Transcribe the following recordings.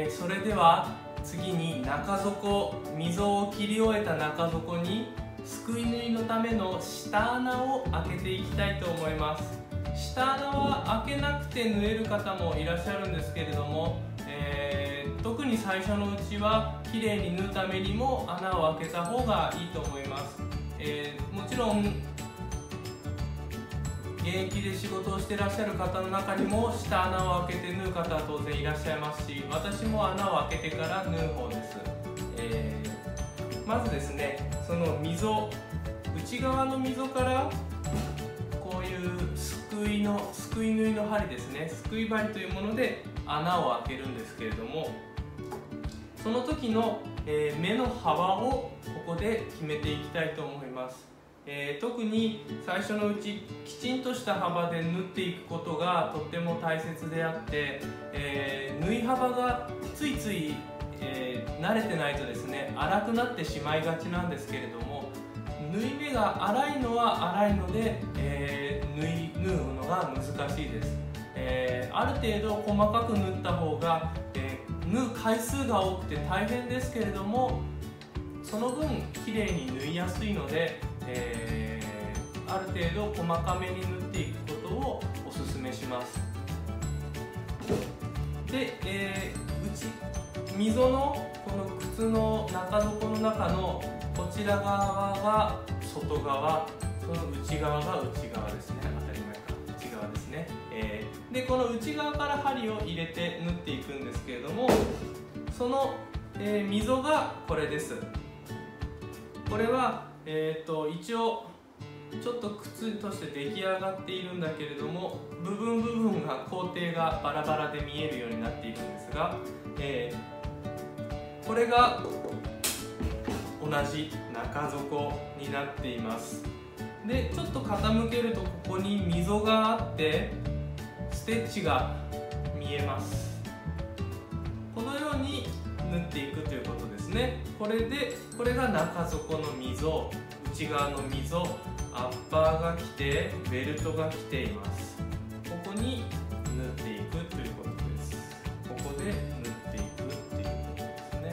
えー、それでは次に中底溝を切り終えた中底にすくい縫いのための下穴を開けていきたいと思います。下穴は開けなくて縫える方もいらっしゃるんですけれども、えー、特に最初のうちは綺麗に縫うためにも穴を開けた方がいいと思います、えー、もちろん現役で仕事をしてらっしゃる方の中にも下穴を開けて縫う方は当然いらっしゃいますし私も穴を開けてから縫う方です、えー、まずですねその溝内側の溝からこういうすくいのすくい縫いの針ですね。すくい針というもので穴を開けるんですけれどもその時の、えー、目の幅をここで決めていきたいと思います。えー、特に最初のうちきちんとした幅で縫っていくことがとっても大切であって、えー、縫い幅がついつい、えー、慣れてないとですね粗くなってしまいがちなんですけれども縫い目が粗いのは粗いので、え縫い縫うのが難しいです、えある程度細かく縫った方が、え縫う回数が多くて大変ですけれどもその分綺麗に縫いやすいのでえー、ある程度細かめに塗っていくことをおすすめします。で、えー、内溝のこの靴の中底の中のこちら側が外側その内側が内側ですね。当たり前か。内側ですね、えー、でこの内側から針を入れて縫っていくんですけれどもその、えー、溝がこれです。これはえーと、一応ちょっと靴として出来上がっているんだけれども部分部分が工程がバラバラで見えるようになっているんですが、えー、これが同じ中底になっています。でちょっと傾けるとここに溝があってステッチが見えます。このように縫っていくということですね。これでこれが中底の溝内側の溝アッパーが来てベルトが来ています。ここに縫っていくということです。ここで縫っていくっていうことですね。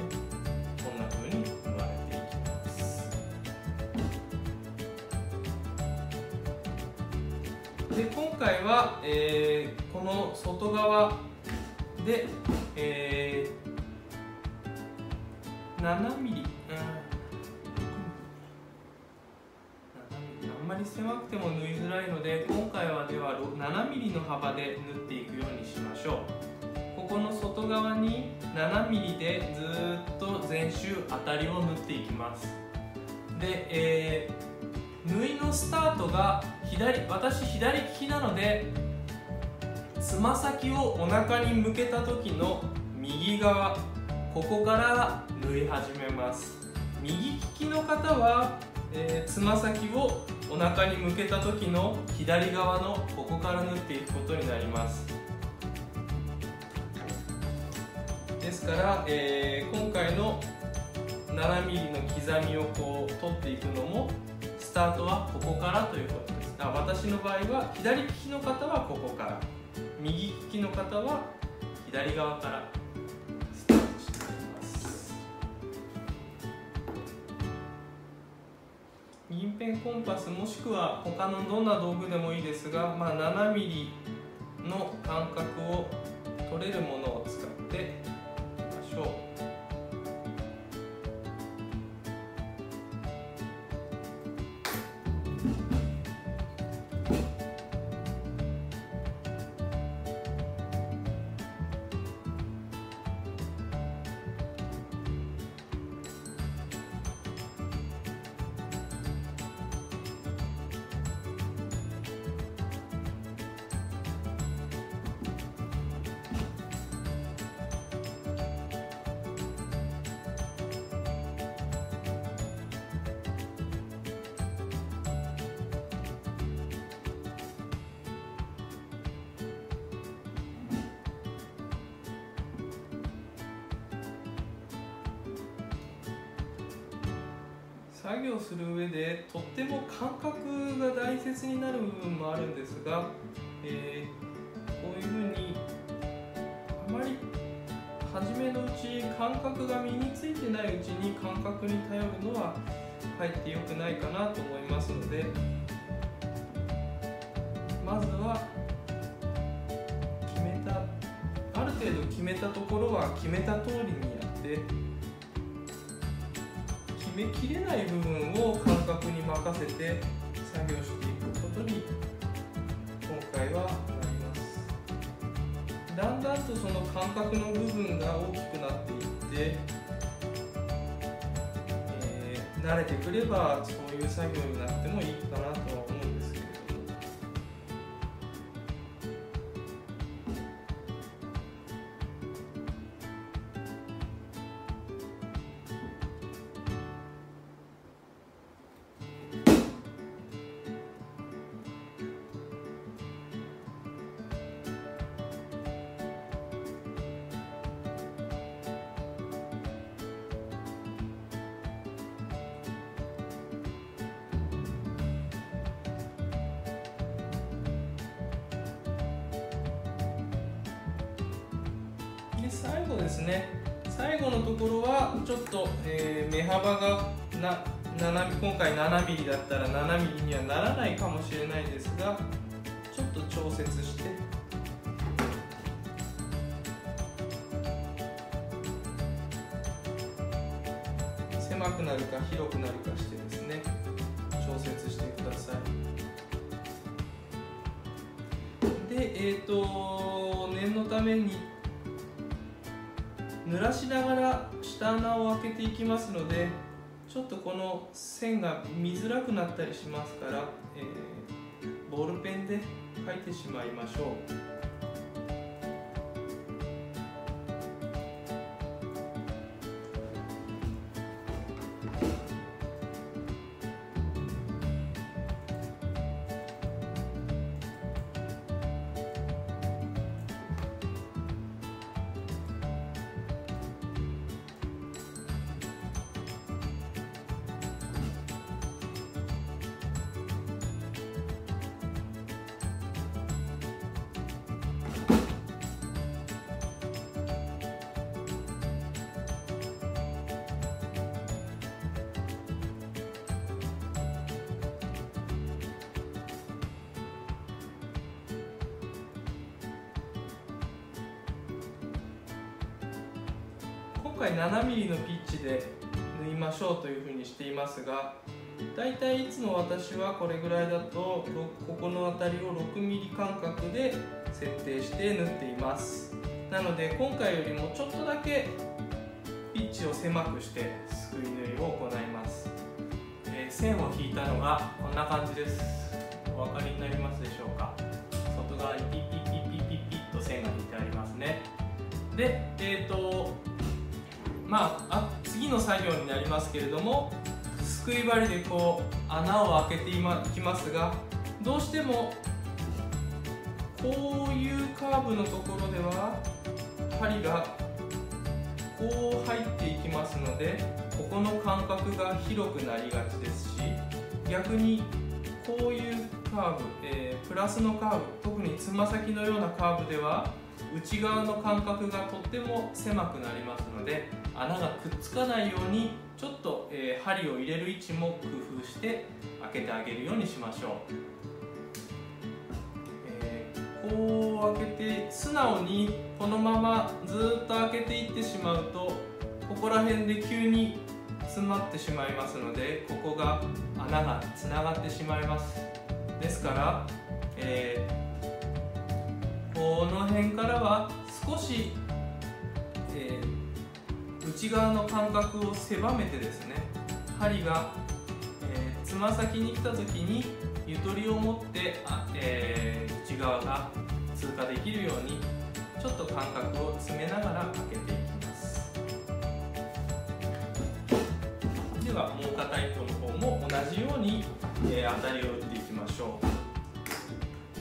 こんな風に縫われていきます。で今回は、えー、この外側で、えー7ミリ、り狭くても縫いづらいので今回はでは7ミリの幅で縫っていくようにしましょう。ここの外側に7ミリでずっと全周当たりを縫っていきます。で、えー、縫いのスタートが左私左利きなのでつま先をお腹に向けた時の右側ここから縫い始めます。右利きの方はえつま先をお腹に向けた時の左側のここから縫っていくことになります。ですから、えー、今回の 7mm の刻みをこう取っていくのもスタートはここからということです。あ私の場合は左利きの方はここから右利きの方は左側から。銀ペンコンパスもしくは他のどんな道具でもいいですが、まあ、7mm の間隔を取れるものを使っていきましょう。作業する上でとっても感覚が大切になる部分もあるんですが、えー、こういうふうにあまり初めのうち感覚が身についてないうちに感覚に頼るのはかえって良くないかなと思いますのでまずは決めたある程度決めたところは決めた通りにやって決めきれない部分を感覚に任せて作業していくことに今回はなります。だんだんとその感覚の部分が大きくなっていってえ慣れてくればそういう作業になってもいいかなと。で最後ですね。最後のところはちょっと、えー、目幅がな7今回 7mm だったら 7mm にはならないかもしれないですがちょっと調節して。狭くなるか広くなるかしてですね調節してください。でえっ、ー、と念のために濡らしながら下穴を開けていきますのでちょっとこの線が見づらくなったりしますから、えー、ボールペンで書いてしまいましょう。回 7mm のピッチで縫いましょうというふうにしていますがだいたいいつも私はこれぐらいだとここの辺りを 6mm 間隔で設定して縫っています。なので今回よりもちょっとだけピッチを狭くしてすくい縫いを行います、えー、線を引いたのがこんな感じです。お分かりになりますでしょうか？外側にピッピッピッピッピッピッと線が引いてありますね。で、まあ、あ次の作業になりますけれどもすくい針でこう穴を開けていきますがどうしてもこういうカーブのところでは針がこう入っていきますのでここの間隔が広くなりがちですし逆にこういうカーブ、えー、プラスのカーブ特につま先のようなカーブでは内側の間隔がとっても狭くなりますので穴がくっつかないようにちょっと、えー、針を入れる位置も工夫して開けてあげるようにしましょう、えー、こう開けて素直にこのままずっと開けていってしまうとここら辺で急に詰まってしまいますのでここが穴がつながってしまいます。ですから、えー、この辺からは少し、えー内側の間隔を狭めてですね針がつま、先に来た時にゆとりを持ってあ、えー、内側が通過できるようにちょっと間隔を詰めながら開けていきます。ではもう片一方の方も同じように、えー、当たりを打っていきましょう。